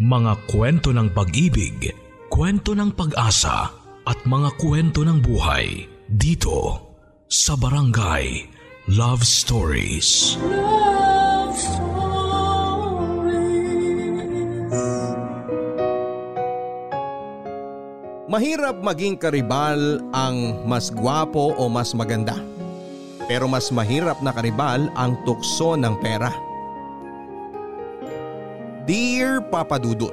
Mga kwento ng pag-ibig, kwento ng pag-asa at mga kwento ng buhay dito sa Barangay Love Stories. Love Stories. Mahirap maging karibal ang mas gwapo o mas maganda. Pero mas mahirap na karibal ang tukso ng pera. Dear Papa Dudut,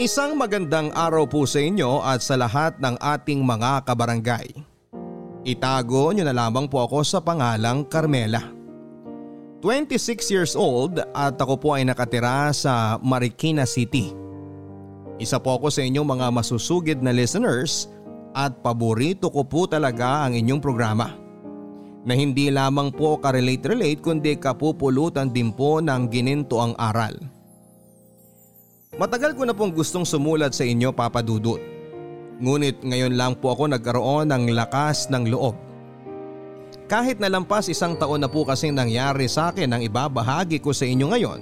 Isang magandang araw po sa inyo at sa lahat ng ating mga kabarangay. Itago nyo na lamang po ako sa pangalang Carmela. 26 years old at ako po ay nakatira sa Marikina City. Isa po ako sa inyong mga masusugid na listeners at paborito ko po talaga ang inyong programa. Na hindi lamang po ka-relate-relate kundi kapupulutan din po ng gininto ang aral. Matagal ko na pong gustong sumulat sa inyo Papa Dudut. Ngunit ngayon lang po ako nagkaroon ng lakas ng loob. Kahit nalampas isang taon na po kasing nangyari sa akin ang ibabahagi ko sa inyo ngayon,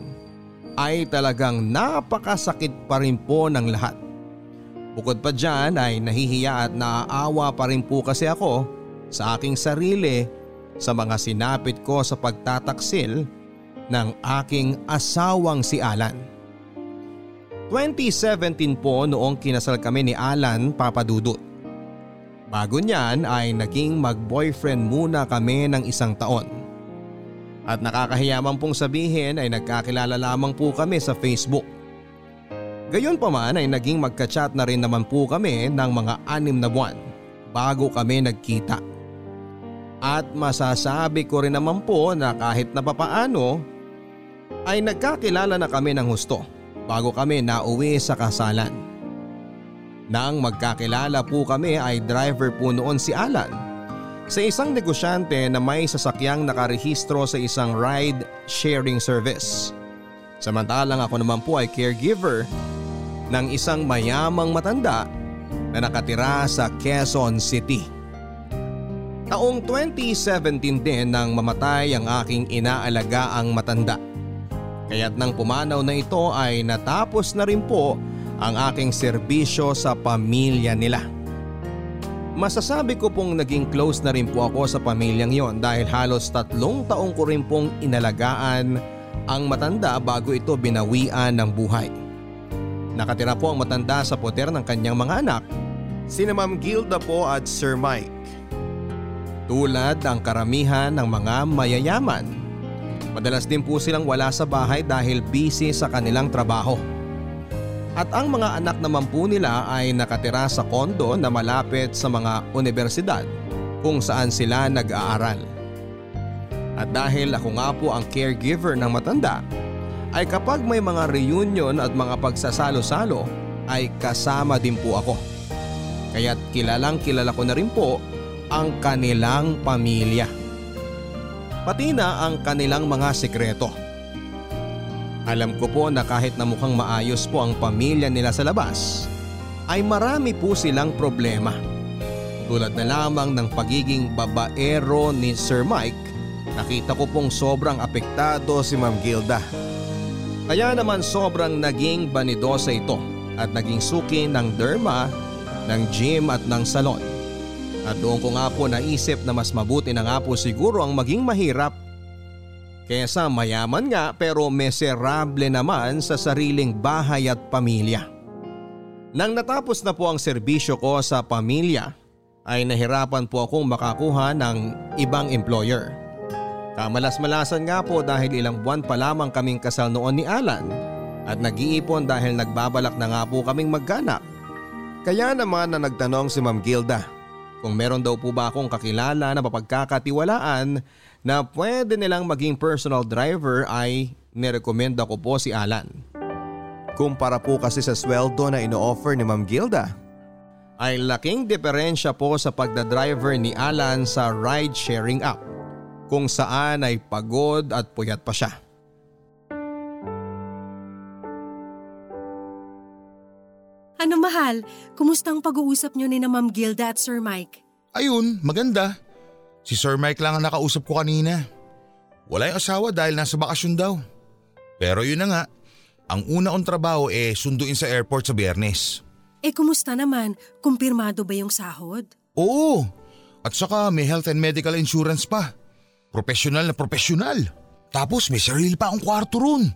ay talagang napakasakit pa rin po ng lahat. Bukod pa dyan ay nahihiya at naaawa pa rin po kasi ako sa aking sarili sa mga sinapit ko sa pagtataksil ng aking asawang si Alan. 2017 po noong kinasal kami ni Alan Papadudut. Bago niyan ay naging mag-boyfriend muna kami ng isang taon. At nakakahiyaman pong sabihin ay nagkakilala lamang po kami sa Facebook. Gayon pa man ay naging magka-chat na rin naman po kami ng mga anim na buwan bago kami nagkita. At masasabi ko rin naman po na kahit na papaano ay nagkakilala na kami ng husto bago kami nauwi sa kasalan. Nang magkakilala po kami ay driver po noon si Alan sa isang negosyante na may sasakyang nakarehistro sa isang ride sharing service. Samantalang ako naman po ay caregiver ng isang mayamang matanda na nakatira sa Quezon City. Taong 2017 din nang mamatay ang aking inaalagaang matanda. Kaya't nang pumanaw na ito ay natapos na rin po ang aking serbisyo sa pamilya nila. Masasabi ko pong naging close na rin po ako sa pamilyang yon dahil halos tatlong taong ko rin pong inalagaan ang matanda bago ito binawian ng buhay. Nakatira po ang matanda sa poder ng kanyang mga anak, sina Ma'am Gilda po at Sir Mike. Tulad ang karamihan ng mga mayayaman Madalas din po silang wala sa bahay dahil busy sa kanilang trabaho. At ang mga anak naman po nila ay nakatira sa kondo na malapit sa mga universidad kung saan sila nag-aaral. At dahil ako nga po ang caregiver ng matanda, ay kapag may mga reunion at mga pagsasalo-salo ay kasama din po ako. Kaya't kilalang kilala ko na rin po ang kanilang pamilya pati na ang kanilang mga sekreto. Alam ko po na kahit na mukhang maayos po ang pamilya nila sa labas, ay marami po silang problema. Tulad na lamang ng pagiging babaero ni Sir Mike, nakita ko pong sobrang apektado si Ma'am Gilda. Kaya naman sobrang naging banidosa ito at naging suki ng derma, ng gym at ng salon. At doon ko nga po naisip na mas mabuti na nga po siguro ang maging mahirap kesa mayaman nga pero miserable naman sa sariling bahay at pamilya. Nang natapos na po ang serbisyo ko sa pamilya ay nahirapan po akong makakuha ng ibang employer. Kamalas-malasan nga po dahil ilang buwan pa lamang kaming kasal noon ni Alan at nag-iipon dahil nagbabalak na nga po kaming magkanak. Kaya naman na nagtanong si Ma'am Gilda kung meron daw po ba akong kakilala na mapagkakatiwalaan na pwede nilang maging personal driver ay nirekomenda ko po si Alan. Kumpara po kasi sa sweldo na ino-offer ni Ma'am Gilda ay laking diferensya po sa pagdadriver ni Alan sa ride sharing app kung saan ay pagod at puyat pa siya. Ano mahal, kumusta ang pag-uusap niyo ni na Ma'am Gilda at Sir Mike? Ayun, maganda. Si Sir Mike lang ang nakausap ko kanina. Wala yung asawa dahil nasa bakasyon daw. Pero yun na nga, Ang una kong trabaho eh sunduin sa airport sa biyernes. Eh kumusta naman? Kumpirmado ba yung sahod? Oo. At saka may health and medical insurance pa. Professional na professional. Tapos may sarili pa akong kwarto ron.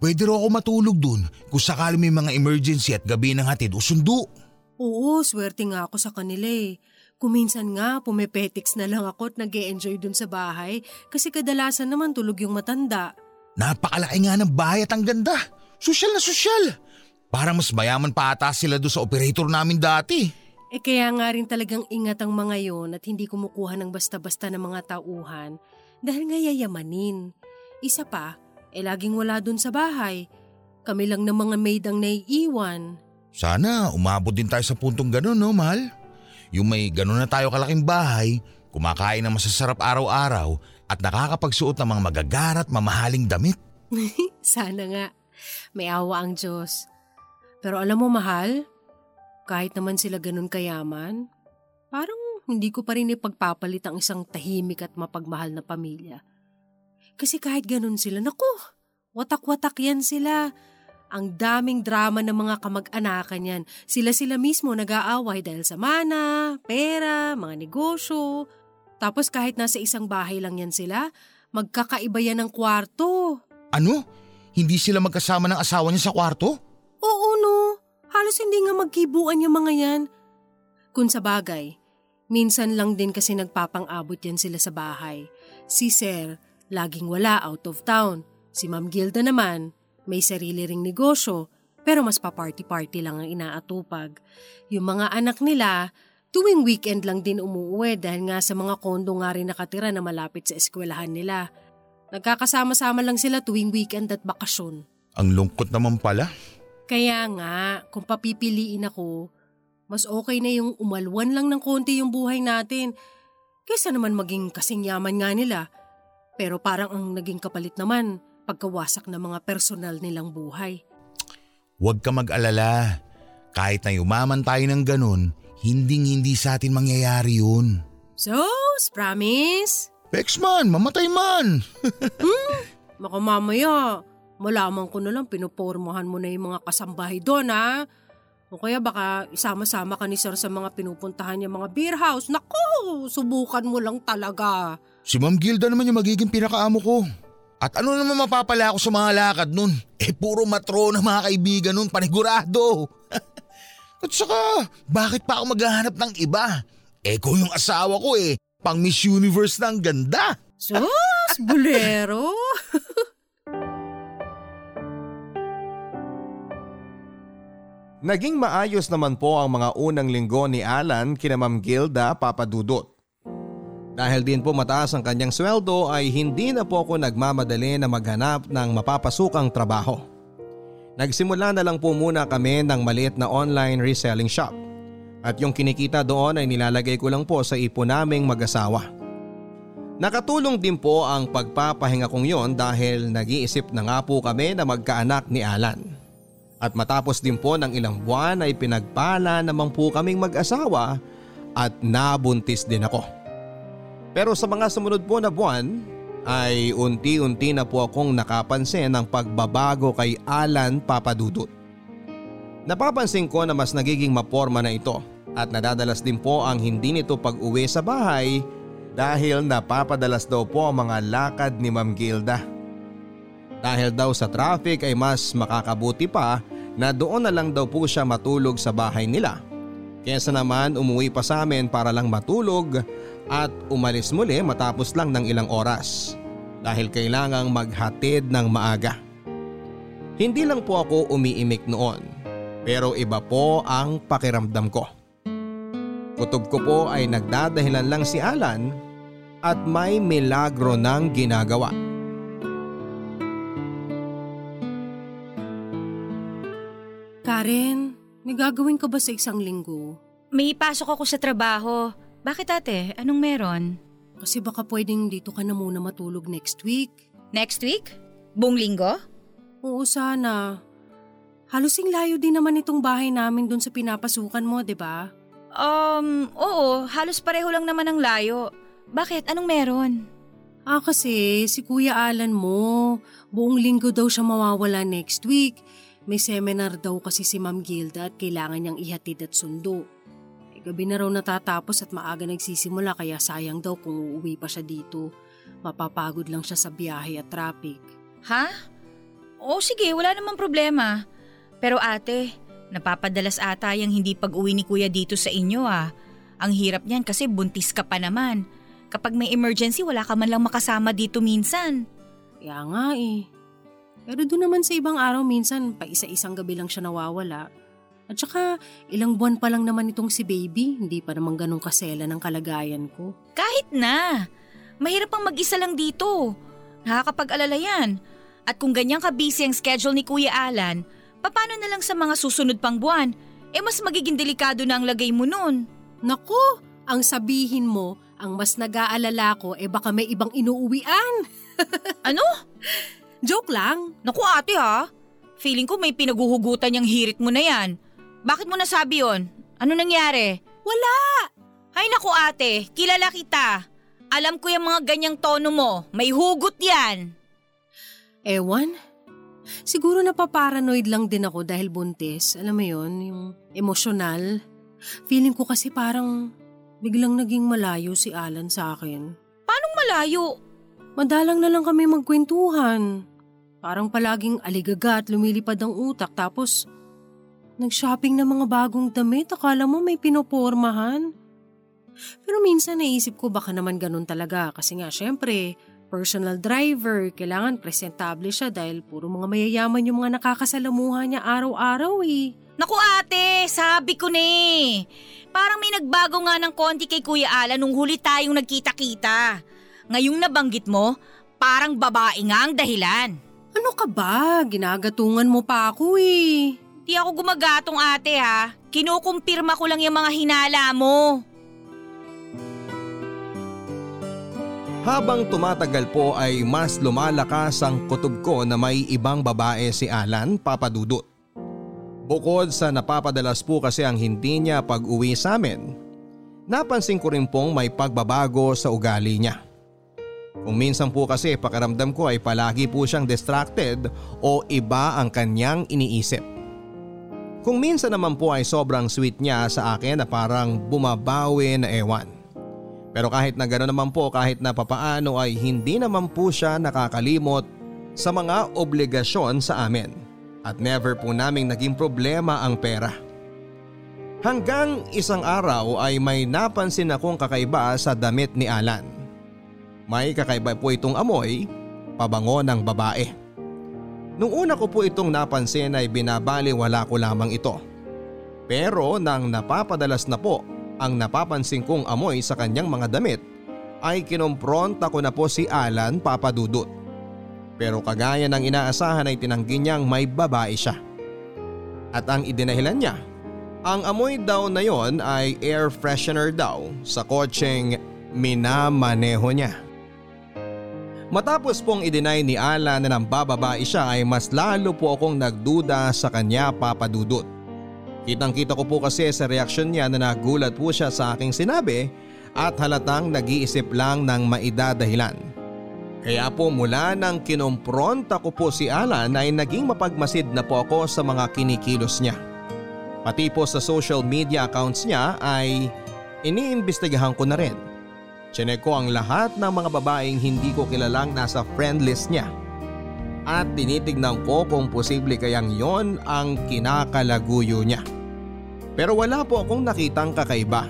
Pwede rin ako matulog dun kung sakali may mga emergency at gabi ng hatid o sundo. Oo, swerte nga ako sa kanila eh. Kuminsan nga, pumepetics na lang ako at nag enjoy dun sa bahay kasi kadalasan naman tulog yung matanda. Napakalaki nga ng bahay at ang ganda. Sosyal na sosyal. Parang mas mayaman pa ata sila doon sa operator namin dati. Eh kaya nga rin talagang ingat ang mga yon at hindi kumukuha ng basta-basta ng mga tauhan dahil nga yayamanin. Isa pa, eh laging wala dun sa bahay. Kami lang ng mga maid ang naiiwan. Sana umabot din tayo sa puntong ganun no, mahal? Yung may ganun na tayo kalaking bahay, kumakain ng masasarap araw-araw at nakakapagsuot ng mga magagarat mamahaling damit. Sana nga. May awa ang Diyos. Pero alam mo mahal, kahit naman sila ganun kayaman, parang hindi ko pa rin ipagpapalit ang isang tahimik at mapagmahal na pamilya. Kasi kahit ganun sila, naku, watak-watak yan sila. Ang daming drama ng mga kamag-anakan yan. Sila-sila mismo nag-aaway dahil sa mana, pera, mga negosyo. Tapos kahit nasa isang bahay lang yan sila, magkakaiba yan ng kwarto. Ano? Hindi sila magkasama ng asawa niya sa kwarto? Oo no, halos hindi nga magkibuan yung mga yan. Kung sa bagay, minsan lang din kasi nagpapang-abot yan sila sa bahay. Si Sir, laging wala out of town. Si Ma'am Gilda naman, may sarili ring negosyo, pero mas pa-party-party lang ang inaatupag. Yung mga anak nila, tuwing weekend lang din umuwi dahil nga sa mga kondo nga rin nakatira na malapit sa eskwelahan nila. Nagkakasama-sama lang sila tuwing weekend at bakasyon. Ang lungkot naman pala. Kaya nga, kung papipiliin ako, mas okay na yung umalwan lang ng konti yung buhay natin kaysa naman maging kasing yaman nga nila. Pero parang ang naging kapalit naman, pagkawasak ng mga personal nilang buhay. Huwag ka mag-alala. Kahit na yumaman tayo ng ganun, hinding-hindi sa atin mangyayari yun. So, promise? Pex man, mamatay man. Baka mamaya, malaman ko na lang pinupormahan mo na yung mga kasambahay doon ha. O kaya baka isama-sama ka ni Sir sa mga pinupuntahan niya mga beer house. Naku, subukan mo lang talaga. Si Ma'am Gilda naman yung magiging pinakaamo ko. At ano naman mapapala ako sa mga lakad nun? Eh puro matro na mga kaibigan nun, panigurado. At saka, bakit pa ako maghahanap ng iba? Eh ko yung asawa ko eh, pang Miss Universe na ang ganda. Sus, bulero. Naging maayos naman po ang mga unang linggo ni Alan kina Ma'am Gilda Papadudot. Dahil din po mataas ang kanyang sweldo ay hindi na po ako nagmamadali na maghanap ng mapapasukang trabaho. Nagsimula na lang po muna kami ng maliit na online reselling shop. At yung kinikita doon ay nilalagay ko lang po sa ipon naming mag-asawa. Nakatulong din po ang pagpapahinga kong yon dahil nag-iisip na nga po kami na magkaanak ni Alan. At matapos din po ng ilang buwan ay pinagpala naman po kaming mag-asawa at nabuntis din ako. Pero sa mga sumunod po na buwan ay unti-unti na po akong nakapansin ng pagbabago kay Alan Papadudut. Napapansin ko na mas nagiging maporma na ito at nadadalas din po ang hindi nito pag-uwi sa bahay dahil napapadalas daw po ang mga lakad ni Ma'am Gilda. Dahil daw sa traffic ay mas makakabuti pa na doon na lang daw po siya matulog sa bahay nila. Kesa naman umuwi pa sa amin para lang matulog at umalis muli matapos lang ng ilang oras dahil kailangang maghatid ng maaga. Hindi lang po ako umiimik noon pero iba po ang pakiramdam ko. Kutob ko po ay nagdadahilan lang si Alan at may milagro ng ginagawa. Karen, may gagawin ka ba sa isang linggo? May pasok ako sa trabaho. Bakit ate? Anong meron? Kasi baka pwedeng dito ka na muna matulog next week. Next week? Buong linggo? Oo sana. Halusing layo din naman itong bahay namin dun sa pinapasukan mo, di ba? Um, oo. Halos pareho lang naman ang layo. Bakit? Anong meron? Ah, kasi si Kuya Alan mo, buong linggo daw siya mawawala next week. May seminar daw kasi si Ma'am Gilda at kailangan niyang ihatid at sundo. Eh, gabi na raw natatapos at maaga nagsisimula kaya sayang daw kung uuwi pa siya dito. Mapapagod lang siya sa biyahe at traffic. Ha? O sige, wala namang problema. Pero ate, napapadalas ata yung hindi pag-uwi ni kuya dito sa inyo ah. Ang hirap niyan kasi buntis ka pa naman. Kapag may emergency, wala ka man lang makasama dito minsan. Kaya nga eh. Pero doon naman sa ibang araw minsan pa isa-isang gabi lang siya nawawala. At saka ilang buwan pa lang naman itong si baby, hindi pa naman ganun kasela ng kalagayan ko. Kahit na. Mahirap ang mag-isa lang dito. Nakakapag-alala yan. At kung ganyan ka-busy ang schedule ni Kuya Alan, paano na lang sa mga susunod pang buwan? Eh mas magiging delikado na ang lagay mo nun. Naku, ang sabihin mo, ang mas nag-aalala ko eh baka may ibang inuuwian. Ano? Joke lang. Naku ate ha, feeling ko may pinaguhugutan yung hirit mo na yan. Bakit mo nasabi yon? Ano nangyari? Wala. Ay naku ate, kilala kita. Alam ko yung mga ganyang tono mo, may hugot yan. Ewan. Siguro napaparanoid lang din ako dahil buntis. Alam mo yon yung emosyonal. Feeling ko kasi parang biglang naging malayo si Alan sa akin. Paanong malayo? Madalang na lang kami magkwentuhan. Parang palaging aligaga at lumilipad ang utak tapos nag-shopping ng mga bagong damit. Akala mo may pinopormahan. Pero minsan naisip ko baka naman ganun talaga kasi nga syempre personal driver, kailangan presentable siya dahil puro mga mayayaman yung mga nakakasalamuha niya araw-araw eh. Naku ate, sabi ko na eh. Parang may nagbago nga ng konti kay Kuya Alan nung huli tayong nagkita-kita. Ngayong nabanggit mo, parang babae nga ang dahilan. Ano ka ba? Ginagatungan mo pa ako eh. Di ako gumagatong ate ha. Kinukumpirma ko lang yung mga hinala mo. Habang tumatagal po ay mas lumalakas ang kutob ko na may ibang babae si Alan Papadudut. Bukod sa napapadalas po kasi ang hindi niya pag uwi sa amin, napansin ko rin pong may pagbabago sa ugali niya. Kung minsan po kasi pakaramdam ko ay palagi po siyang distracted o iba ang kanyang iniisip. Kung minsan naman po ay sobrang sweet niya sa akin na parang bumabawi na ewan. Pero kahit na gano'n naman po kahit na papaano ay hindi naman po siya nakakalimot sa mga obligasyon sa amin at never po naming naging problema ang pera. Hanggang isang araw ay may napansin akong kakaiba sa damit ni Alan. May kakaiba po itong amoy, pabango ng babae. Nung una ko po itong napansin ay binabaliwala ko lamang ito. Pero nang napapadalas na po ang napapansin kong amoy sa kanyang mga damit ay kinompronta ko na po si Alan papadudot. Pero kagaya ng inaasahan ay tinanggi niyang may babae siya. At ang idinahilan niya, ang amoy daw na yon ay air freshener daw sa kotseng minamaneho niya. Matapos pong idinay ni Ala na nang bababae siya ay mas lalo po akong nagduda sa kanya papadudot. Kitang kita ko po kasi sa reaksyon niya na nagulat po siya sa aking sinabi at halatang nag-iisip lang ng maidadahilan. Kaya po mula nang kinompronta ko po si Alan ay naging mapagmasid na po ako sa mga kinikilos niya. Pati po sa social media accounts niya ay iniimbestigahan ko na rin. Chinek ko ang lahat ng mga babaeng hindi ko kilalang nasa friend list niya. At tinitignan ko kung posible kayang yon ang kinakalaguyo niya. Pero wala po akong nakitang kakaiba.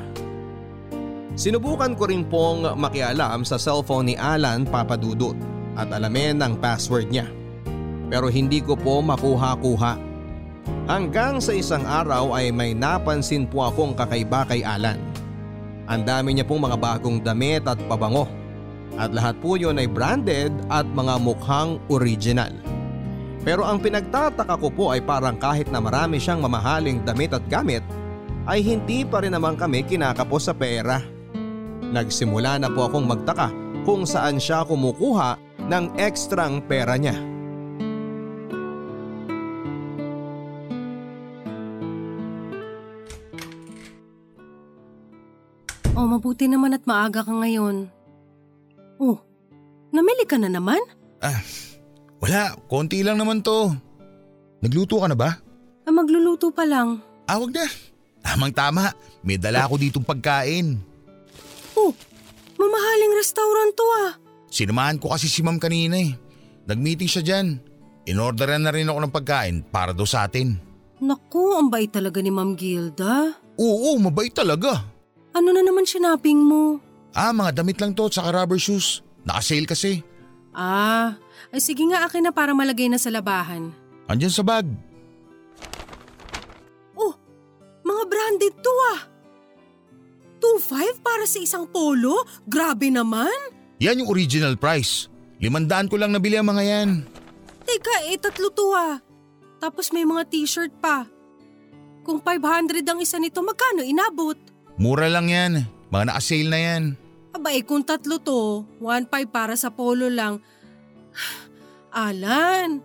Sinubukan ko rin pong makialam sa cellphone ni Alan Papadudut at alamin ang password niya. Pero hindi ko po makuha-kuha. Hanggang sa isang araw ay may napansin po akong kakaiba kay Alan. Ang dami niya pong mga bagong damit at pabango. At lahat po yun ay branded at mga mukhang original. Pero ang pinagtataka ko po ay parang kahit na marami siyang mamahaling damit at gamit ay hindi pa rin naman kami kinakapos sa pera. Nagsimula na po akong magtaka kung saan siya kumukuha ng ekstrang pera niya. Mabuti naman at maaga ka ngayon. Oh, ka na naman? Wala, konti lang naman to. Nagluto ka na ba? Ah, magluluto pa lang. Ah, wag na. Tamang tama, may dala ako ditong pagkain. Oh, mamahaling restaurant to ah. Sinamahan ko kasi si ma'am kanina eh. Nag-meeting siya dyan. Inorderan na rin ako ng pagkain para daw sa atin. Naku, ang bait talaga ni Ma'am Gilda. Oo, mabait talaga. Ano na naman sinaping mo? Ah, mga damit lang to at saka rubber shoes. Naka-sale kasi. Ah, ay sige nga akin na para malagay na sa labahan. Andyan sa bag. Oh, mga branded to ah. 2.5 para sa isang polo? Grabe naman. Yan yung original price. Limandaan ko lang nabili ang mga yan. Teka, eh tatlo to ah. Tapos may mga t-shirt pa. Kung 500 ang isa nito, magkano inabot? Mura lang yan. Mga naka-sale na yan. Aba eh kung tatlo to, 1.5 para sa polo lang. Alan,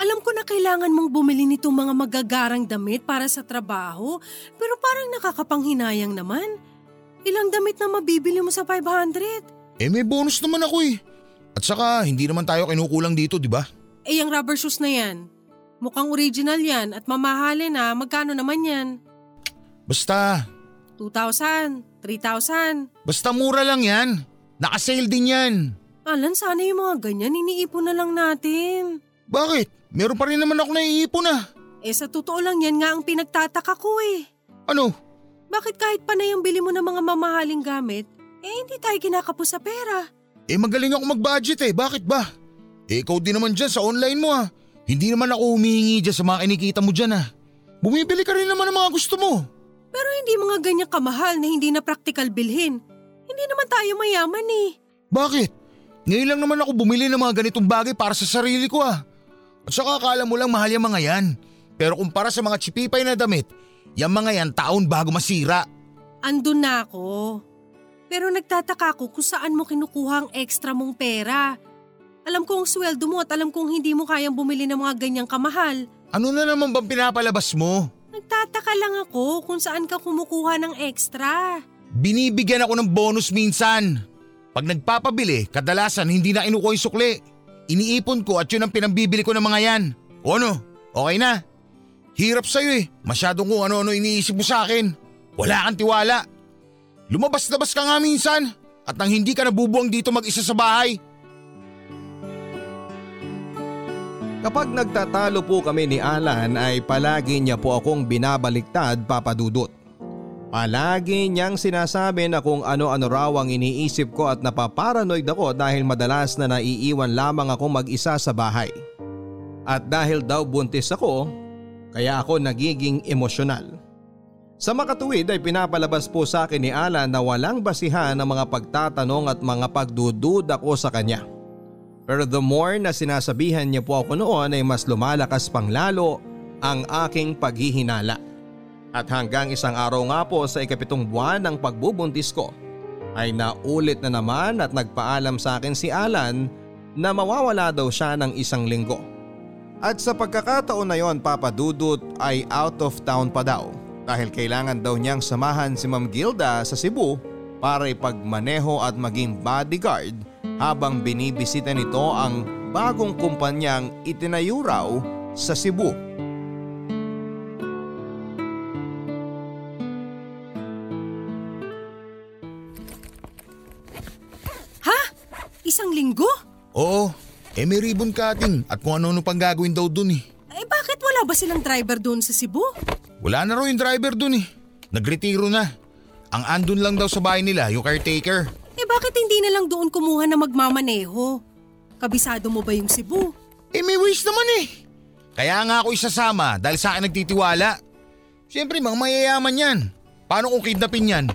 alam ko na kailangan mong bumili nitong mga magagarang damit para sa trabaho, pero parang nakakapanghinayang naman. Ilang damit na mabibili mo sa 500? Eh may bonus naman ako eh. At saka hindi naman tayo kinukulang dito, di ba? Eh yung rubber shoes na yan, mukhang original yan at mamahalin na magkano naman yan? Basta, 2,000, 3,000. basta mura lang yan. Naka-sale din yan. Alan, sana yung mga ganyan, iniipon na lang natin. Bakit? Meron pa rin naman ako naiipon ah. Eh sa totoo lang yan nga ang pinagtataka ko eh. Ano? Bakit kahit pa na yung bili mo ng mga mamahaling gamit, eh hindi tayo kinakapos sa pera. Eh magaling ako mag-budget eh, bakit ba? Eh ikaw din naman dyan sa online mo ah. Hindi naman ako humihingi dyan sa mga kinikita mo dyan ah. Bumibili ka rin naman ng mga gusto mo. Pero hindi mga ganyan kamahal na hindi na practical bilhin. Hindi naman tayo mayaman eh. Bakit? Ngayon lang naman ako bumili ng mga ganitong bagay para sa sarili ko ah. At saka akala mo lang mahal yung mga yan. Pero kumpara sa mga chipipay na damit, yung mga yan taon bago masira. Andun na ako. Pero nagtataka ako kung saan mo kinukuha ang extra mong pera. Alam ko ang sweldo mo at alam kong hindi mo kayang bumili ng mga ganyang kamahal. Ano na naman bang pinapalabas mo? Nagtataka lang ako kung saan ka kumukuha ng extra. Binibigyan ako ng bonus minsan. Pag nagpapabili, kadalasan hindi na inukuha yung sukli. Iniipon ko at yun ang pinambibili ko ng mga yan. O ano? Okay na. Hirap sa'yo eh. Masyadong kung ano-ano iniisip mo sa akin. Wala kang tiwala. Lumabas-labas ka nga minsan. At nang hindi ka nabubuang dito mag-isa sa bahay. Kapag nagtatalo po kami ni Alan ay palagi niya po akong binabaliktad papadudot. Palagi niyang sinasabi na kung ano-ano raw ang iniisip ko at napaparanoid ako dahil madalas na naiiwan lamang ako mag-isa sa bahay. At dahil daw buntis ako, kaya ako nagiging emosyonal. Sa makatuwid ay pinapalabas po sa akin ni Alan na walang basihan ng mga pagtatanong at mga pagdududa ko sa kanya. Pero the more na sinasabihan niya po ako noon ay mas lumalakas pang lalo ang aking paghihinala. At hanggang isang araw nga po sa ikapitong buwan ng pagbubuntis ko ay naulit na naman at nagpaalam sa akin si Alan na mawawala daw siya ng isang linggo. At sa pagkakataon na yon papadudot ay out of town pa daw dahil kailangan daw niyang samahan si Ma'am Gilda sa Cebu para ipagmaneho at maging bodyguard habang binibisita nito ang bagong kumpanyang itinayo raw sa Cebu. Isang linggo? Oo, eh may ribbon cutting at kung ano-ano pang gagawin daw dun eh. Eh bakit wala ba silang driver doon sa Cebu? Wala na raw yung driver dun eh. Nagretiro na. Ang andun lang daw sa bahay nila, yung caretaker. Bakit hindi na lang doon kumuha na magmamaneho? Kabisado mo ba yung Cebu? Eh may wish naman eh. Kaya nga ako isasama dahil sa akin nagtitiwala. Siyempre mga mayayaman yan. Paano kung kidnapin yan?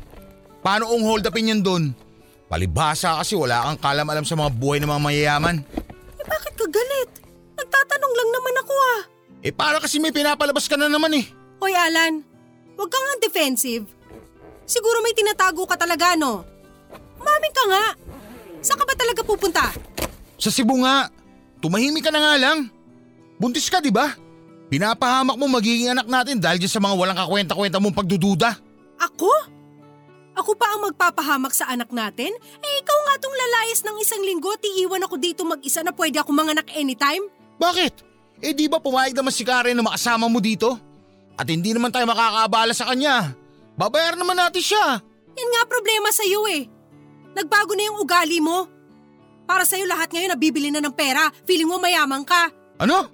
Paano kung hold upin yan doon? Palibhasa kasi wala kang kalam-alam sa mga buhay ng mga mayayaman. Eh bakit ka galit? Nagtatanong lang naman ako ah. Eh para kasi may pinapalabas ka na naman eh. Hoy Alan, huwag ka nga defensive. Siguro may tinatago ka talaga no? Umamin ka nga. Saan ka ba talaga pupunta? Sa Cebu nga, tumahimik ka na nga lang. Buntis ka di ba? Pinapahamak mo magiging anak natin dahil dyan sa mga walang kakwenta-kwenta mong pagdududa. Ako? Ako pa ang magpapahamak sa anak natin? Eh ikaw nga tong lalayas ng isang linggo at iiwan ako dito mag-isa na pwede ako manganak anytime? Bakit? Eh di ba pumayag naman si Karen na makasama mo dito? At hindi naman tayo makakaabala sa kanya. Babayaran naman natin siya. Yan nga problema sa iyo eh. Nagbago na yung ugali mo. Para sa'yo lahat ngayon nabibili na ng pera. Feeling mo mayaman ka. Ano?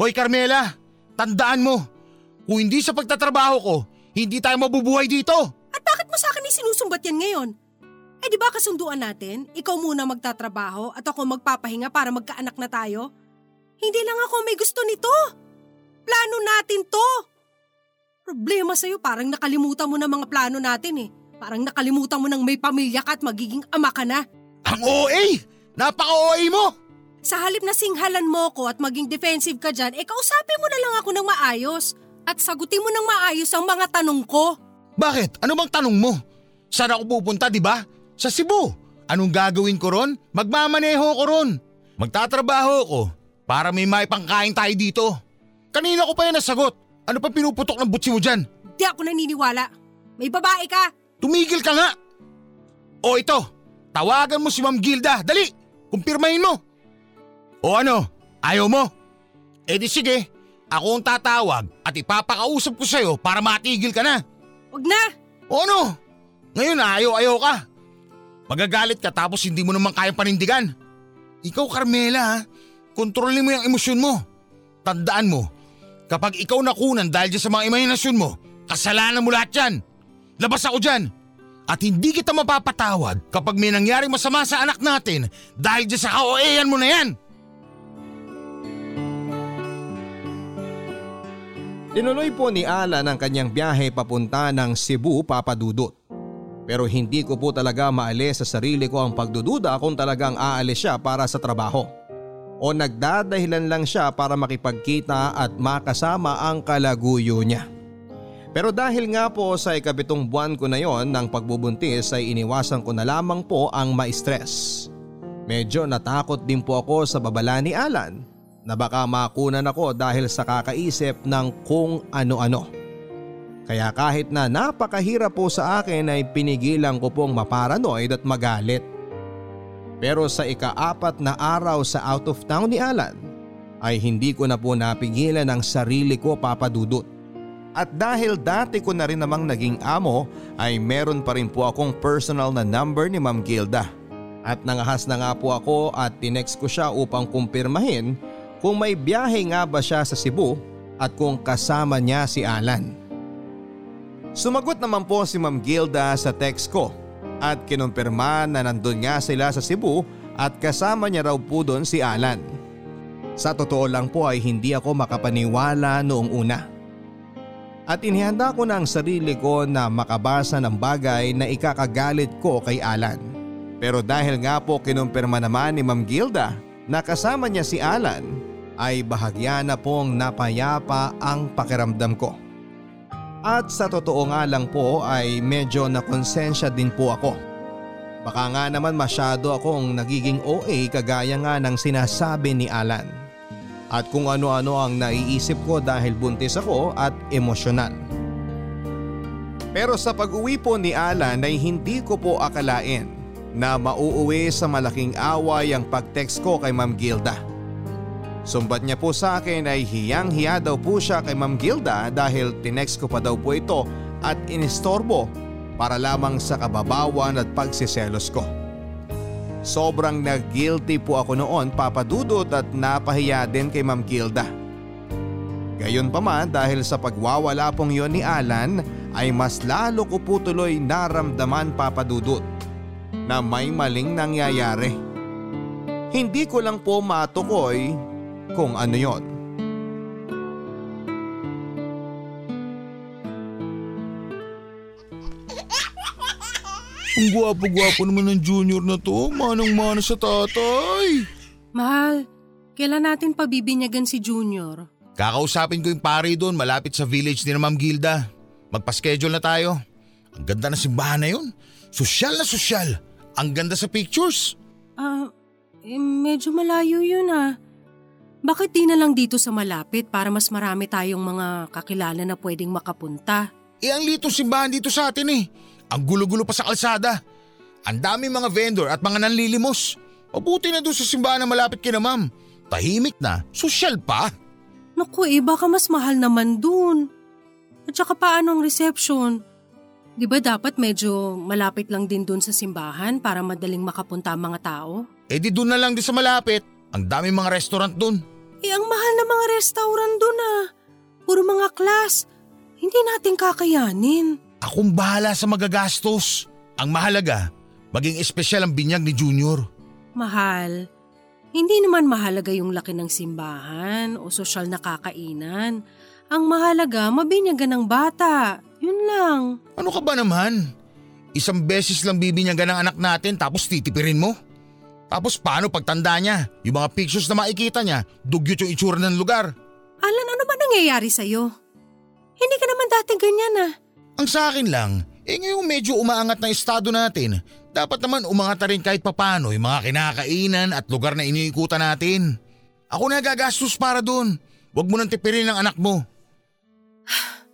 Hoy Carmela, tandaan mo. Kung hindi sa pagtatrabaho ko, hindi tayo mabubuhay dito. At bakit mo sa akin isinusumbat yan ngayon? Eh di ba kasunduan natin, ikaw muna magtatrabaho at ako magpapahinga para magkaanak na tayo? Hindi lang ako may gusto nito. Plano natin to. Problema sa'yo, parang nakalimutan mo na mga plano natin eh. Parang nakalimutan mo nang may pamilya ka at magiging ama ka na. Ang OA! Napaka-OA mo! Sa halip na singhalan mo ko at maging defensive ka dyan, eh kausapin mo na lang ako ng maayos. At sagutin mo ng maayos ang mga tanong ko. Bakit? Ano bang tanong mo? Saan ako pupunta, di ba? Sa Cebu. Anong gagawin ko ron? Magmamaneho ko ron. Magtatrabaho ko para may maipangkain tayo dito. Kanina ko pa yan nasagot. Ano pa pinuputok ng butsi mo dyan? Di ako naniniwala. May babae ka. Tumigil ka nga! O ito, tawagan mo si Ma'am Gilda. Dali, kumpirmahin mo. O ano, ayaw mo? E di sige, ako ang tatawag at ipapakausap ko sa'yo para matigil ka na. Wag na. O ano? Ngayon ayaw-ayaw ka. Magagalit ka tapos hindi mo naman kayang panindigan. Ikaw Carmela ha, kontrolin mo yung emosyon mo. Tandaan mo, kapag ikaw nakunan dahil dyan sa mga imahinasyon mo, kasalanan mo lahat yan. Labas ako dyan. At hindi kita mapapatawad kapag may nangyaring masama sa anak natin dahil dyan sa kaoeyan mo na yan. Tinuloy po ni Alan ang kanyang biyahe papunta ng Cebu, Papadudot. Pero hindi ko po talaga maalis sa sarili ko ang pagdududa kung talagang aalis siya para sa trabaho. O nagdadahilan lang siya para makipagkita at makasama ang kalaguyo niya. Pero dahil nga po sa ikabitong buwan ko na yon ng pagbubuntis ay iniwasan ko na lamang po ang ma-stress. Medyo natakot din po ako sa babala ni Alan na baka makunan ako dahil sa kakaisip ng kung ano-ano. Kaya kahit na napakahirap po sa akin ay pinigilan ko pong maparanoid at magalit. Pero sa ikaapat na araw sa out of town ni Alan ay hindi ko na po napigilan ang sarili ko papadudot. At dahil dati ko na rin namang naging amo ay meron pa rin po akong personal na number ni Ma'am Gilda. At nangahas na nga po ako at tinext ko siya upang kumpirmahin kung may biyahe nga ba siya sa Cebu at kung kasama niya si Alan. Sumagot naman po si Ma'am Gilda sa text ko at kinumpirma na nandun nga sila sa Cebu at kasama niya raw po doon si Alan. Sa totoo lang po ay hindi ako makapaniwala noong una. At inihanda ko na ang sarili ko na makabasa ng bagay na ikakagalit ko kay Alan. Pero dahil nga po kinumpirma naman ni Ma'am Gilda na kasama niya si Alan ay bahagya na pong napayapa ang pakiramdam ko. At sa totoo nga lang po ay medyo nakonsensya din po ako. Baka nga naman masyado akong nagiging OA kagaya nga ng sinasabi ni Alan at kung ano-ano ang naiisip ko dahil buntis ako at emosyonal. Pero sa pag-uwi po ni Alan ay hindi ko po akalain na mauuwi sa malaking away ang pag-text ko kay Ma'am Gilda. Sumbat niya po sa akin ay hiyang hiya daw po siya kay Ma'am Gilda dahil tinext ko pa daw po ito at inistorbo para lamang sa kababawan at pagsiselos ko. Sobrang nag-guilty po ako noon papadudot at napahiya din kay Ma'am Gilda. Gayon pa man dahil sa pagwawala pong yon ni Alan ay mas lalo ko po tuloy naramdaman papadudot na may maling nangyayari. Hindi ko lang po matukoy kung ano yon. Ang gwapo-gwapo naman ng junior na to, manang-mana sa tatay. Mahal, kailan natin pabibinyagan si Junior? Kakausapin ko yung pare doon malapit sa village ni Ma'am Gilda. Magpa-schedule na tayo. Ang ganda ng simbahan na yun. Sosyal na sosyal. Ang ganda sa pictures. Ah, eh, medyo malayo yun ah. Bakit di na lang dito sa malapit para mas marami tayong mga kakilala na pwedeng makapunta? Eh ang litong simbahan dito sa atin eh. Ang gulo-gulo pa sa kalsada. Ang dami mga vendor at mga nanlilimos. Mabuti na doon sa simbahan na malapit kina ma'am. Tahimik na, sosyal pa. Naku eh, baka mas mahal naman dun. At saka paano ang reception? Di ba dapat medyo malapit lang din dun sa simbahan para madaling makapunta ang mga tao? Eh di doon na lang din sa malapit. Ang dami mga restaurant doon. Eh ang mahal na mga restaurant dun ah. Puro mga class. Hindi natin kakayanin. Akong bahala sa magagastos. Ang mahalaga, maging espesyal ang binyag ni Junior. Mahal. Hindi naman mahalaga yung laki ng simbahan o sosyal na kakainan. Ang mahalaga, mabinyagan ng bata. Yun lang. Ano ka ba naman? Isang beses lang bibinyagan ng anak natin tapos titipirin mo? Tapos paano pagtanda niya? Yung mga pictures na makikita niya, dugyot yung itsura ng lugar. Alan, ano ba nangyayari sa'yo? Hindi ka naman dati ganyan ah. Ang sa akin lang, eh ngayong medyo umaangat na estado natin, dapat naman umangat na rin kahit papano yung mga kinakainan at lugar na iniikutan natin. Ako na gagastos para doon. Huwag mo nang tipirin ang anak mo.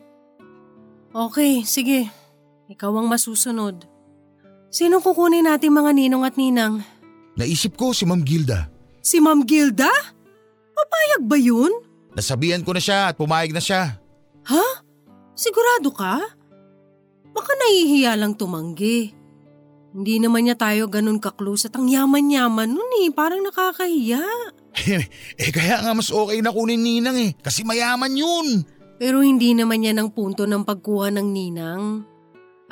Okay, sige. Ikaw ang masusunod. Sino kukunin natin mga ninong at ninang? Naisip ko si Ma'am Gilda. Si Ma'am Gilda? Papayag ba yun? Nasabihan ko na siya at pumayag na siya. Ha? Sigurado ka? Baka nahihiya lang tumanggi. Hindi naman niya tayo ganun kaklose at ang yaman-yaman nun eh. Parang nakakahiya. eh kaya nga mas okay na kunin ninang eh, kasi mayaman yun. Pero hindi naman yan ang punto ng pagkuha ng ninang.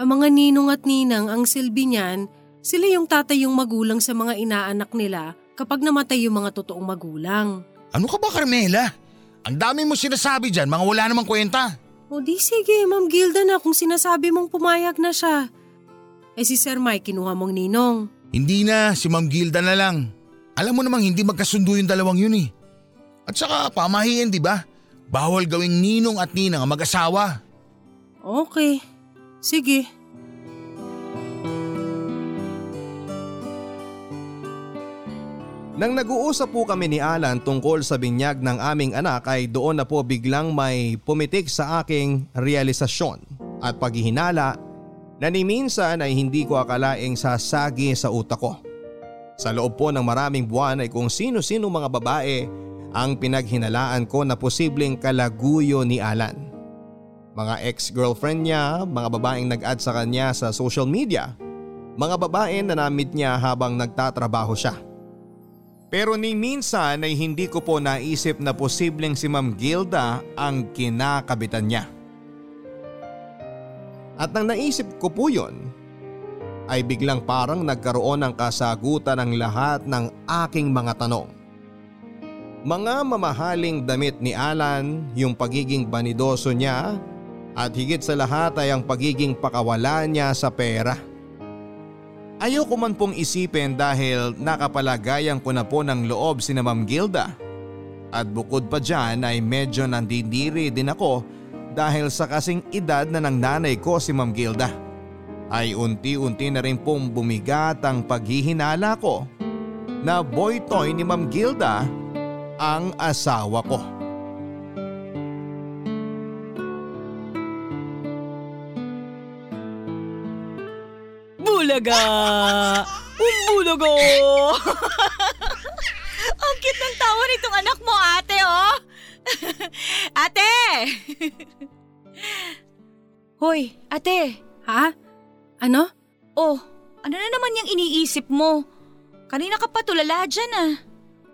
Ang mga ninong at ninang ang silbi niyan, sila yung tatay yung magulang sa mga inaanak nila kapag namatay yung mga totoong magulang. Ano ka ba Carmela? Ang dami mo sinasabi dyan, mga wala namang kwenta. O di sige, Ma'am Gilda na kung sinasabi mong pumayag na siya. Eh si Sir Mike kinuha mong ninong. Hindi na, si Ma'am Gilda na lang. Alam mo namang hindi magkasundo yung dalawang yun eh. At saka pamahiin di ba? Bawal gawing ninong at ninang ang mag-asawa. Okay, sige. Nang nag-uusap po kami ni Alan tungkol sa binyag ng aming anak ay doon na po biglang may pumitik sa aking realisasyon at paghihinala na ni minsan ay hindi ko akalaing sasagi sa utak ko. Sa loob po ng maraming buwan ay kung sino-sino mga babae ang pinaghinalaan ko na posibleng kalaguyo ni Alan. Mga ex-girlfriend niya, mga babaeng nag-add sa kanya sa social media, mga babae na namit niya habang nagtatrabaho siya. Pero ni minsan ay hindi ko po naisip na posibleng si Ma'am Gilda ang kinakabitan niya. At nang naisip ko po yun, ay biglang parang nagkaroon ng kasagutan ng lahat ng aking mga tanong. Mga mamahaling damit ni Alan, yung pagiging banidoso niya at higit sa lahat ay ang pagiging pakawala niya sa pera. Ayoko man pong isipin dahil nakapalagayan ko na po ng loob si na Ma'am Gilda. At bukod pa dyan ay medyo nandidiri din ako dahil sa kasing edad na ng nanay ko si Ma'am Gilda. Ay unti-unti na rin pong bumigat ang paghihinala ko na boy toy ni Ma'am Gilda ang asawa ko. Bulaga! Umbulaga! Ang cute ng tawa nitong anak mo, ate, oh! ate! Hoy, ate! Ha? Ano? Oh, ano na naman yung iniisip mo? Kanina ka pa tulala dyan ah.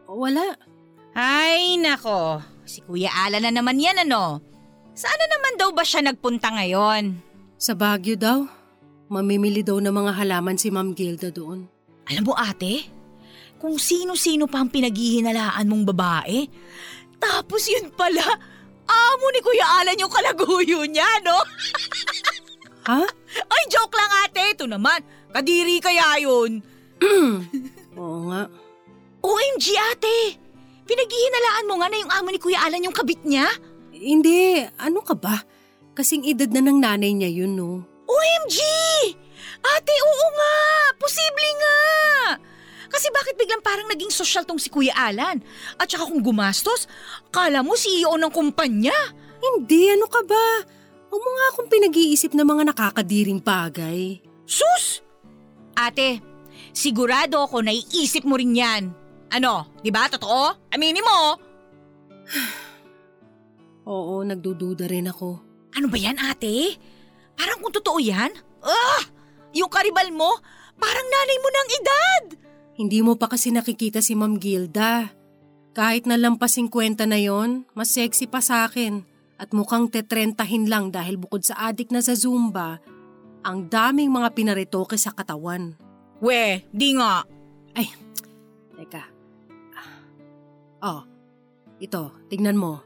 Wala. Ay, nako. Si Kuya Ala na naman yan ano. Saan na naman daw ba siya nagpunta ngayon? Sa Baguio daw. Mamimili daw ng mga halaman si Ma'am Gilda doon. Alam mo ate, kung sino-sino pa ang pinaghihinalaan mong babae, tapos yun pala, amo ni Kuya Alan yung kalaguyo niya, no? ha? Ay, joke lang ate, ito naman, kadiri kaya yun. Oo nga. OMG ate, pinaghihinalaan mo nga na yung amo ni Kuya Alan yung kabit niya? Hindi, ano ka ba? Kasing edad na ng nanay niya yun, no? OMG! Ate, oo nga! Posible nga! Kasi bakit biglang parang naging social tong si Kuya Alan? At saka kung gumastos, kala mo CEO ng kumpanya. Hindi, ano ka ba? Huwag mo nga akong pinag-iisip ng mga nakakadiring bagay. Sus! Ate, sigurado ako naiisip mo rin yan. Ano, di ba? Totoo? Aminin mo! Oo, nagdududa rin ako. Ano ba yan, ate? Parang kung totoo yan? Ah! Yung karibal mo, parang nanay mo ng edad! Hindi mo pa kasi nakikita si Ma'am Gilda. Kahit na lampas 50 na yon, mas sexy pa sa akin. At mukhang tetrentahin lang dahil bukod sa adik na sa Zumba, ang daming mga pinaritoke sa katawan. We, di nga. Ay, teka. Oh, ito, tignan mo.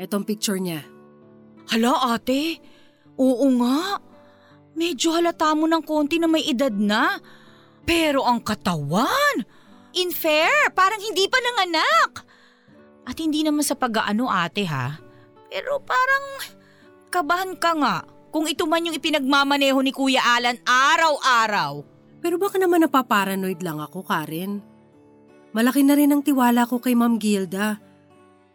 Etong picture niya. Hala ate, oo nga. Medyo halata mo ng konti na may edad na. Pero ang katawan, infair, parang hindi pa nanganak. At hindi naman sa pag-aano ate ha. Pero parang kabahan ka nga kung ito man yung ipinagmamaneho ni Kuya Alan araw-araw. Pero baka naman napaparanoid lang ako, Karen. Malaki na rin ang tiwala ko kay Ma'am Gilda.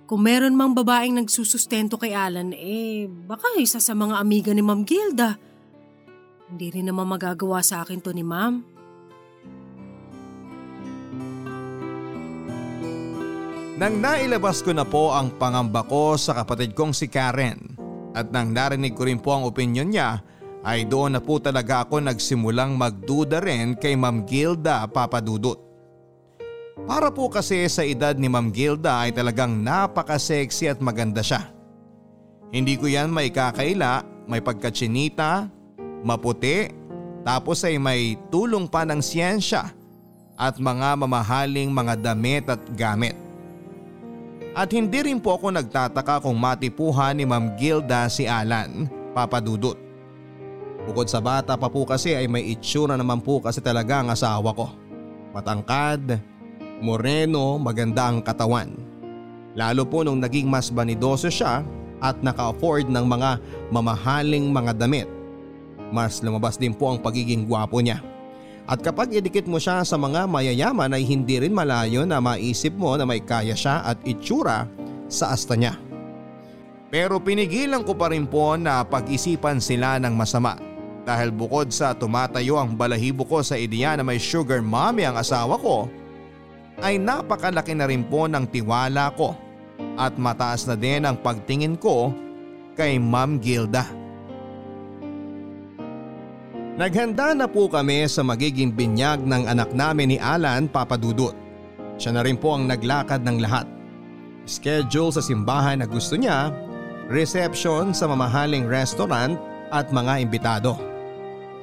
Kung meron mang babaeng nagsusustento kay Alan, eh baka isa sa mga amiga ni Ma'am Gilda. Hindi rin naman magagawa sa akin to ni Ma'am. Nang nailabas ko na po ang pangamba ko sa kapatid kong si Karen at nang narinig ko rin po ang opinion niya ay doon na po talaga ako nagsimulang magduda rin kay Ma'am Gilda Papadudut. Para po kasi sa edad ni Ma'am Gilda ay talagang napaka-sexy at maganda siya. Hindi ko yan may kakaila, may pagkachinita, maputi, tapos ay may tulong pa ng siyensya at mga mamahaling mga damit at gamit. At hindi rin po ako nagtataka kung matipuhan ni Ma'am Gilda si Alan, papadudot. Bukod sa bata pa po kasi ay may itsura naman po kasi talaga ang asawa ko. Matangkad, moreno, maganda ang katawan. Lalo po nung naging mas banidoso siya at naka-afford ng mga mamahaling mga damit. Mas lumabas din po ang pagiging gwapo niya. At kapag idikit mo siya sa mga mayayaman ay hindi rin malayo na maisip mo na may kaya siya at itsura sa asta niya. Pero pinigilan ko pa rin po na pag-isipan sila ng masama dahil bukod sa tumatayo ang balahibo ko sa ideya na may sugar mommy ang asawa ko ay napakalaki na rin po ng tiwala ko at mataas na din ang pagtingin ko kay Ma'am Gilda. Naghanda na po kami sa magiging binyag ng anak namin ni Alan Papadudut. Siya na rin po ang naglakad ng lahat. Schedule sa simbahan na gusto niya, reception sa mamahaling restaurant at mga imbitado.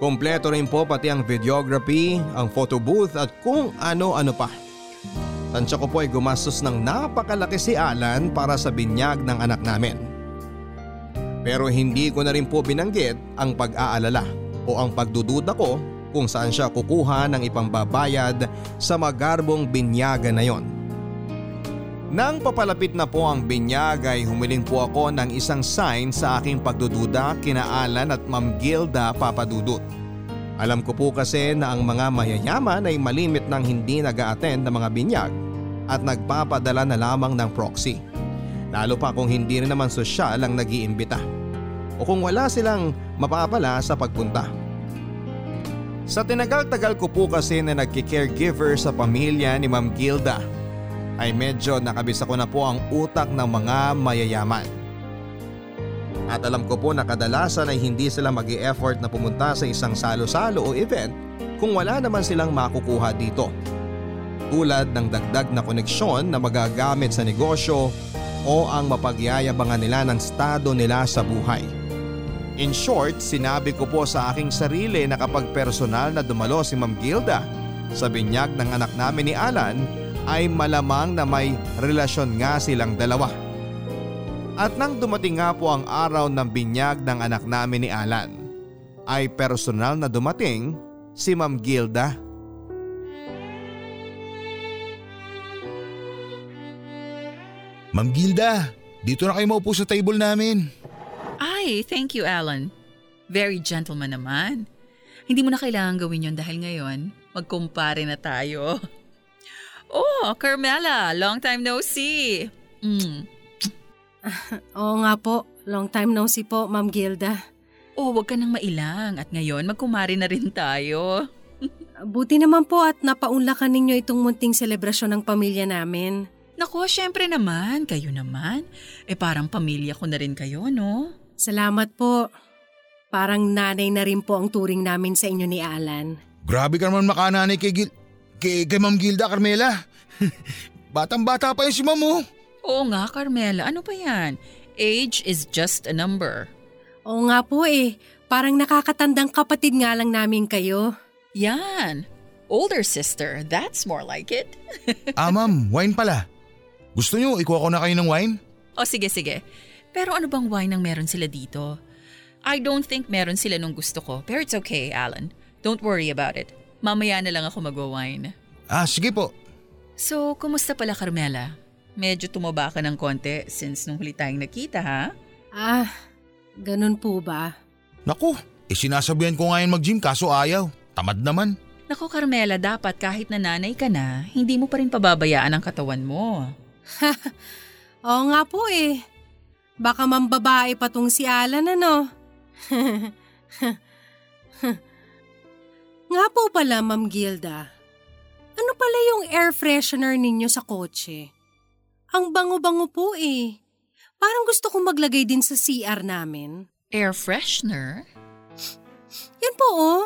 Kompleto rin po pati ang videography, ang photo booth at kung ano-ano pa. Tansya ko po ay gumastos ng napakalaki si Alan para sa binyag ng anak namin. Pero hindi ko na rin po binanggit ang pag-aalala o ang pagdududa ko kung saan siya kukuha ng ipambabayad sa magarbong binyaga na yon. Nang papalapit na po ang binyag ay humiling po ako ng isang sign sa aking pagdududa kina Alan at Ma'am Gilda Papadudut. Alam ko po kasi na ang mga mayayaman ay malimit ng hindi nag attend ng mga binyag at nagpapadala na lamang ng proxy. Lalo pa kung hindi rin naman sosyal ang nag-iimbita o kung wala silang mapapala sa pagpunta. Sa tinagal-tagal ko po kasi na nagki-caregiver sa pamilya ni Ma'am Gilda ay medyo nakabisa ko na po ang utak ng mga mayayaman. At alam ko po na kadalasan ay hindi sila mag effort na pumunta sa isang salo-salo o event kung wala naman silang makukuha dito. Tulad ng dagdag na koneksyon na magagamit sa negosyo o ang mapagyayabangan nila ng estado nila sa buhay. In short, sinabi ko po sa aking sarili na kapag personal na dumalo si Ma'am Gilda sa binyag ng anak namin ni Alan ay malamang na may relasyon nga silang dalawa. At nang dumating nga po ang araw ng binyag ng anak namin ni Alan, ay personal na dumating si Ma'am Gilda. Ma'am Gilda, dito na kayo maupo sa table namin. Ay, thank you, Alan. Very gentleman naman. Hindi mo na kailangan gawin yon dahil ngayon, magkumpare na tayo. Oh, Carmela, long time no see. Mm. Oo nga po, Long time no see po, Ma'am Gilda. Oh, wag ka nang mailang at ngayon magkumari na rin tayo. Buti naman po at napaunlakan ninyo itong munting selebrasyon ng pamilya namin. Nako, syempre naman, kayo naman. Eh parang pamilya ko na rin kayo, no? Salamat po. Parang nanay na rin po ang turing namin sa inyo ni Alan. Grabe ka naman makananay kay, Gil kay, kay Ma'am Gilda, Carmela. Batang bata pa yun si Ma'am oh. Oo nga, Carmela, ano pa yan? Age is just a number. Oo nga po eh. Parang nakakatandang kapatid nga lang namin kayo. Yan. Older sister, that's more like it. ah ma'am, wine pala. Gusto nyo ikuha ko na kayo ng wine? O sige, sige. Pero ano bang wine ang meron sila dito? I don't think meron sila nung gusto ko. Pero it's okay, Alan. Don't worry about it. Mamaya na lang ako magwa-wine. Ah, sige po. So, kumusta pala Carmela? Medyo tumaba ka ng konti since nung huli tayong nakita, ha? Ah, ganun po ba? Naku, eh sinasabihan ko nga yan mag-gym kaso ayaw. Tamad naman. Nako Carmela, dapat kahit nanay ka na, hindi mo pa rin pababayaan ang katawan mo. Oo nga po eh. Baka mambabae pa tong si Alan ano. nga po pala, Ma'am Gilda. Ano pala yung air freshener ninyo sa kotse? Ang bango-bango po eh. Parang gusto kong maglagay din sa CR namin. Air freshener? Yan po oh.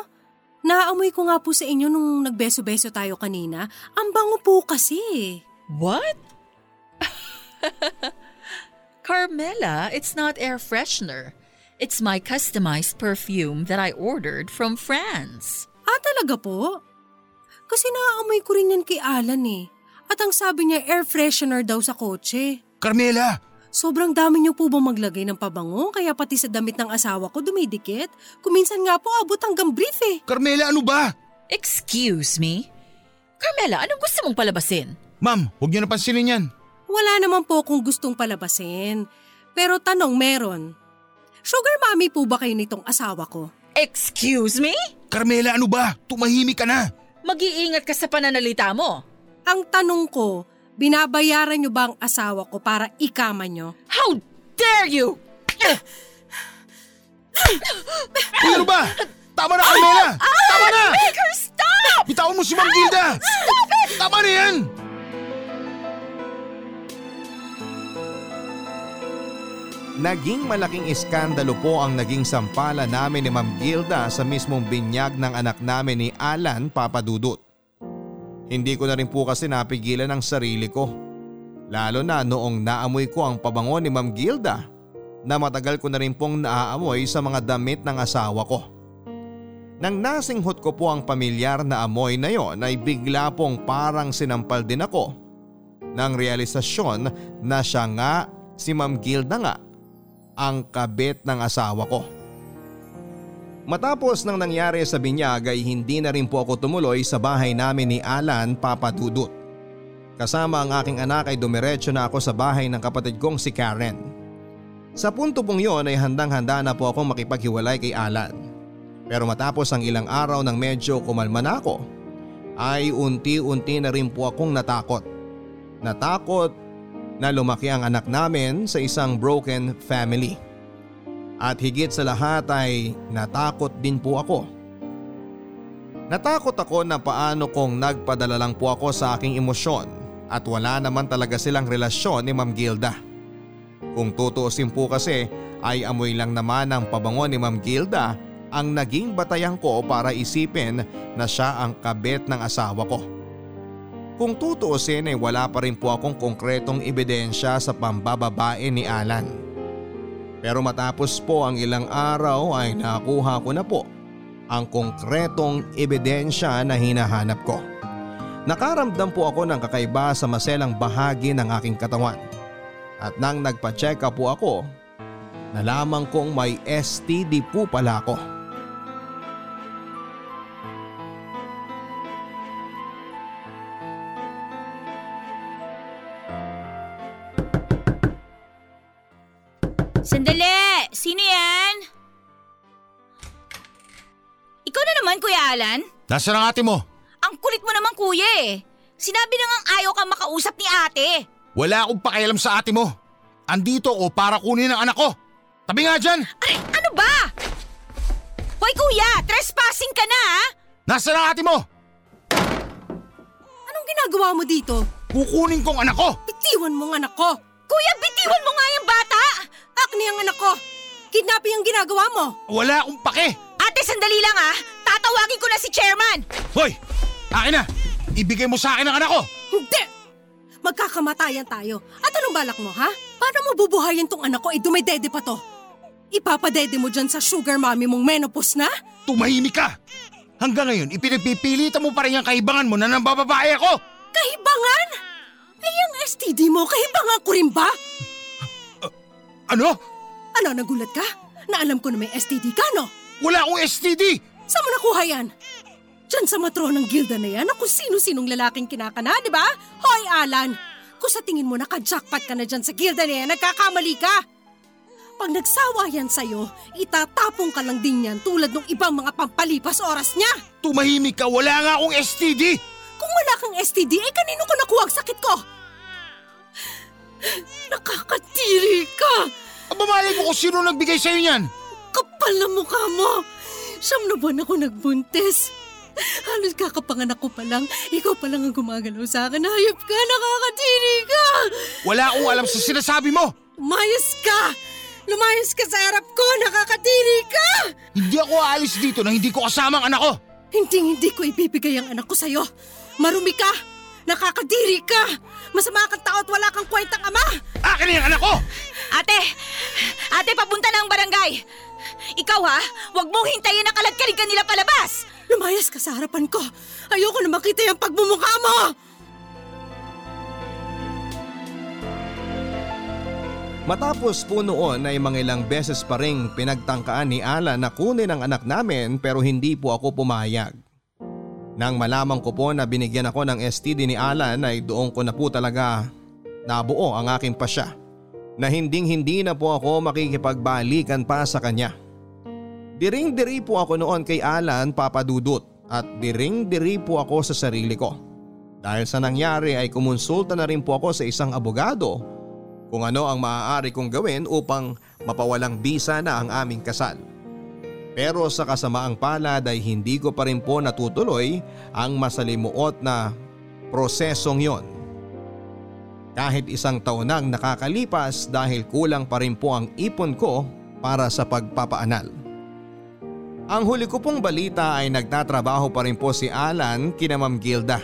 Naamoy ko nga po sa inyo nung nagbeso-beso tayo kanina. Ang bango po kasi. What? Carmela, it's not air freshener. It's my customized perfume that I ordered from France. Ah, talaga po? Kasi naaamoy ko rin yan kay Alan eh. At ang sabi niya air freshener daw sa kotse. Carmela! Sobrang dami niyo po ba maglagay ng pabango kaya pati sa damit ng asawa ko dumidikit? Kuminsan nga po abot hanggang brief eh. Carmela, ano ba? Excuse me? Carmela, anong gusto mong palabasin? Ma'am, huwag niyo napansinin yan. Wala naman po akong gustong palabasin. Pero tanong meron. Sugar mommy po ba kayo nitong asawa ko? Excuse me? Carmela, ano ba? Tumahimik ka na. Mag-iingat ka sa pananalita mo. Ang tanong ko, binabayaran niyo ba ang asawa ko para ikama niyo? How dare you! Ano ba? Tama na, Carmela! Tama na! Make her stop! Bitawan mo si Ma'am Gilda! Stop it! Tama na yan! Naging malaking iskandalo po ang naging sampala namin ni Ma'am Gilda sa mismong binyag ng anak namin ni Alan Papadudut. Hindi ko na rin po kasi napigilan ang sarili ko. Lalo na noong naamoy ko ang pabango ni Ma'am Gilda na matagal ko na rin pong naaamoy sa mga damit ng asawa ko. Nang nasinghot ko po ang pamilyar na amoy na yon ay bigla pong parang sinampal din ako ng realisasyon na siya nga si Ma'am Gilda nga ang kabit ng asawa ko. Matapos nang nangyari sa binyag ay hindi na rin po ako tumuloy sa bahay namin ni Alan Papadudut. Kasama ang aking anak ay dumiretso na ako sa bahay ng kapatid kong si Karen. Sa punto pong yon ay handang-handa na po akong makipaghiwalay kay Alan. Pero matapos ang ilang araw nang medyo kumalma na ako, ay unti-unti na rin po akong natakot. Natakot na lumaki ang anak namin sa isang broken family. At higit sa lahat ay natakot din po ako. Natakot ako na paano kung nagpadala lang po ako sa aking emosyon at wala naman talaga silang relasyon ni Ma'am Gilda. Kung tutuusin po kasi ay amoy lang naman ang pabango ni Ma'am Gilda ang naging batayan ko para isipin na siya ang kabit ng asawa ko. Kung tutuusin ay wala pa rin po akong konkretong ebidensya sa pambababae ni Alan. Pero matapos po ang ilang araw ay nakuha ko na po ang konkretong ebidensya na hinahanap ko. Nakaramdam po ako ng kakaiba sa maselang bahagi ng aking katawan. At nang nagpa-check up po ako, nalaman kong may STD po pala ako. Naman, Kuya Alan? Nasaan ang ate mo? Ang kulit mo naman, Kuya eh. Sinabi na nga ayaw ka makausap ni ate. Wala akong pakialam sa ate mo. Andito o para kunin ang anak ko. Tabi nga dyan! Ay, ano ba? Hoy kuya, trespassing ka na ha? Nasaan ang ate mo? Anong ginagawa mo dito? Kukunin kong anak ko! Bitiwan mo ang anak ko! Kuya, bitiwan mo nga yung bata! Akni ang anak ko! Kidnapping ang ginagawa mo! Wala akong pake! Ate, sandali lang ha. Tatawagin ko na si chairman. Hoy! Akin na! Ibigay mo sa akin ang anak ko! Hindi! Magkakamatayan tayo. At anong balak mo, ha? Paano mo bubuhayin tong anak ko? Eh, dumidede pa to. Ipapadede mo dyan sa sugar mommy mong menopause na? Tumahimik ka! Hanggang ngayon, ipinagpipilitan mo pa rin ang kaibangan mo na nang bababae ako! Kahibangan? Ay, ang STD mo, kahibangan ko rin ba? Ano? Ano, nagulat ka? Na alam ko na may STD ka, no? Wala akong STD! Saan mo nakuha yan? Diyan sa matronang gilda na yan, kung sino-sinong lalaking kinakana, di ba? Hoy, Alan! Kung sa tingin mo naka-jackpot ka na dyan sa gilda na yan, nagkakamali ka! Pag nagsawa yan sa'yo, itatapong ka lang din yan tulad ng ibang mga pampalipas oras niya! Tumahimik ka! Wala nga akong STD! Kung wala kang STD, eh kanino ko nakuha ang sakit ko? Nakakatiri ka! Abamalay mo kung sino nagbigay sa'yo niyan! Kapal na mukha mo! Siyam na buwan ako nagbuntis. Halos kakapanganak ko pa lang, ikaw pa lang ang gumagalaw sa akin. Hayop ka, nakakatiri ka! Wala akong alam sa sinasabi mo! Lumayas ka! Lumayas ka sa harap ko, nakakatiri ka! Hindi ako aalis dito na hindi ko kasama ang anak ko! Hindi hindi ko ibibigay ang anak ko sa'yo. Marumi ka! Nakakadiri ka! Masama kang tao at wala kang kwentang ama! Akin yung anak ko! Ate! Ate, papunta na ang barangay! Ikaw ha, huwag mong hintayin na kaladkarin ka nila palabas! Lumayas ka sa harapan ko! Ayoko na makita yung pagmumukha mo! Matapos po noon ay mga ilang beses pa ring pinagtangkaan ni Alan na kunin ang anak namin pero hindi po ako pumayag. Nang malaman ko po na binigyan ako ng STD ni Alan ay doon ko na po talaga nabuo ang aking pasya na hinding hindi na po ako makikipagbalikan pa sa kanya. Diring-diri po ako noon kay Alan papadudot at diring-diri po ako sa sarili ko. Dahil sa nangyari ay kumonsulta na rin po ako sa isang abogado kung ano ang maaari kong gawin upang mapawalang bisa na ang aming kasal. Pero sa kasamaang palad ay hindi ko pa rin po natutuloy ang masalimuot na prosesong yon. Kahit isang taon nang nakakalipas dahil kulang pa rin po ang ipon ko para sa pagpapaanal. Ang huli ko pong balita ay nagtatrabaho pa rin po si Alan kina Ma'am Gilda.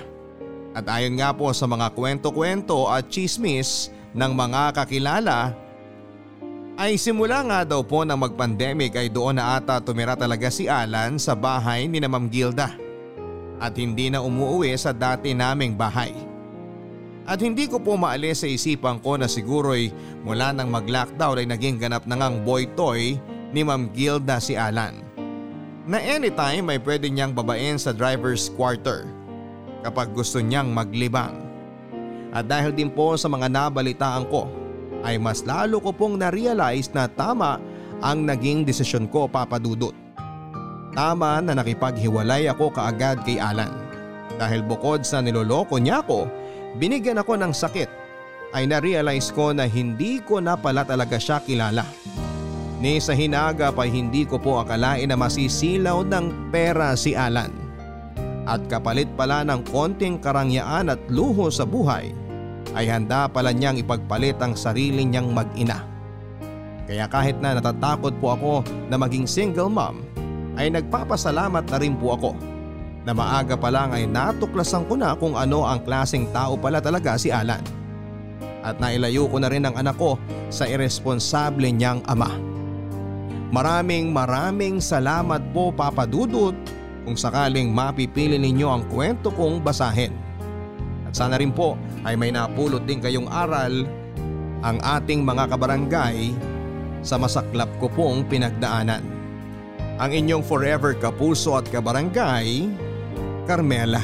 At ayon nga po sa mga kwento-kwento at chismis ng mga kakilala ay simula nga daw po ng mag-pandemic ay doon na ata tumira talaga si Alan sa bahay ni na Ma'am Gilda at hindi na umuwi sa dati naming bahay. At hindi ko po maalis sa isipan ko na siguro'y mula nang mag-lockdown ay naging ganap na ngang boy toy ni Ma'am Gilda si Alan. Na anytime ay pwede niyang babain sa driver's quarter kapag gusto niyang maglibang. At dahil din po sa mga nabalitaan ko ay mas lalo ko pong na-realize na tama ang naging desisyon ko papadudot. Tama na nakipaghiwalay ako kaagad kay Alan. Dahil bukod sa niloloko niya ako, binigyan ako ng sakit ay na-realize ko na hindi ko na pala talaga siya kilala. Ni sa hinaga pa hindi ko po akalain na masisilaw ng pera si Alan. At kapalit pala ng konting karangyaan at luho sa buhay ay handa pala niyang ipagpalit ang sarili niyang mag-ina. Kaya kahit na natatakot po ako na maging single mom ay nagpapasalamat na rin po ako na maaga pa lang ay natuklasan ko na kung ano ang klaseng tao pala talaga si Alan. At nailayo ko na rin ang anak ko sa irresponsable niyang ama. Maraming maraming salamat po Papa Dudut kung sakaling mapipili ninyo ang kwento kong basahin. Sana rin po ay may napulot din kayong aral ang ating mga kabarangay sa masaklap ko pong pinagdaanan. Ang inyong forever kapuso at kabarangay, Carmela.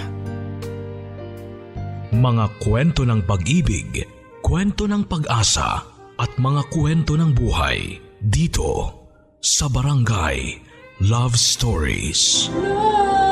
Mga kwento ng pag-ibig, kwento ng pag-asa at mga kwento ng buhay dito sa Barangay Love Stories. Love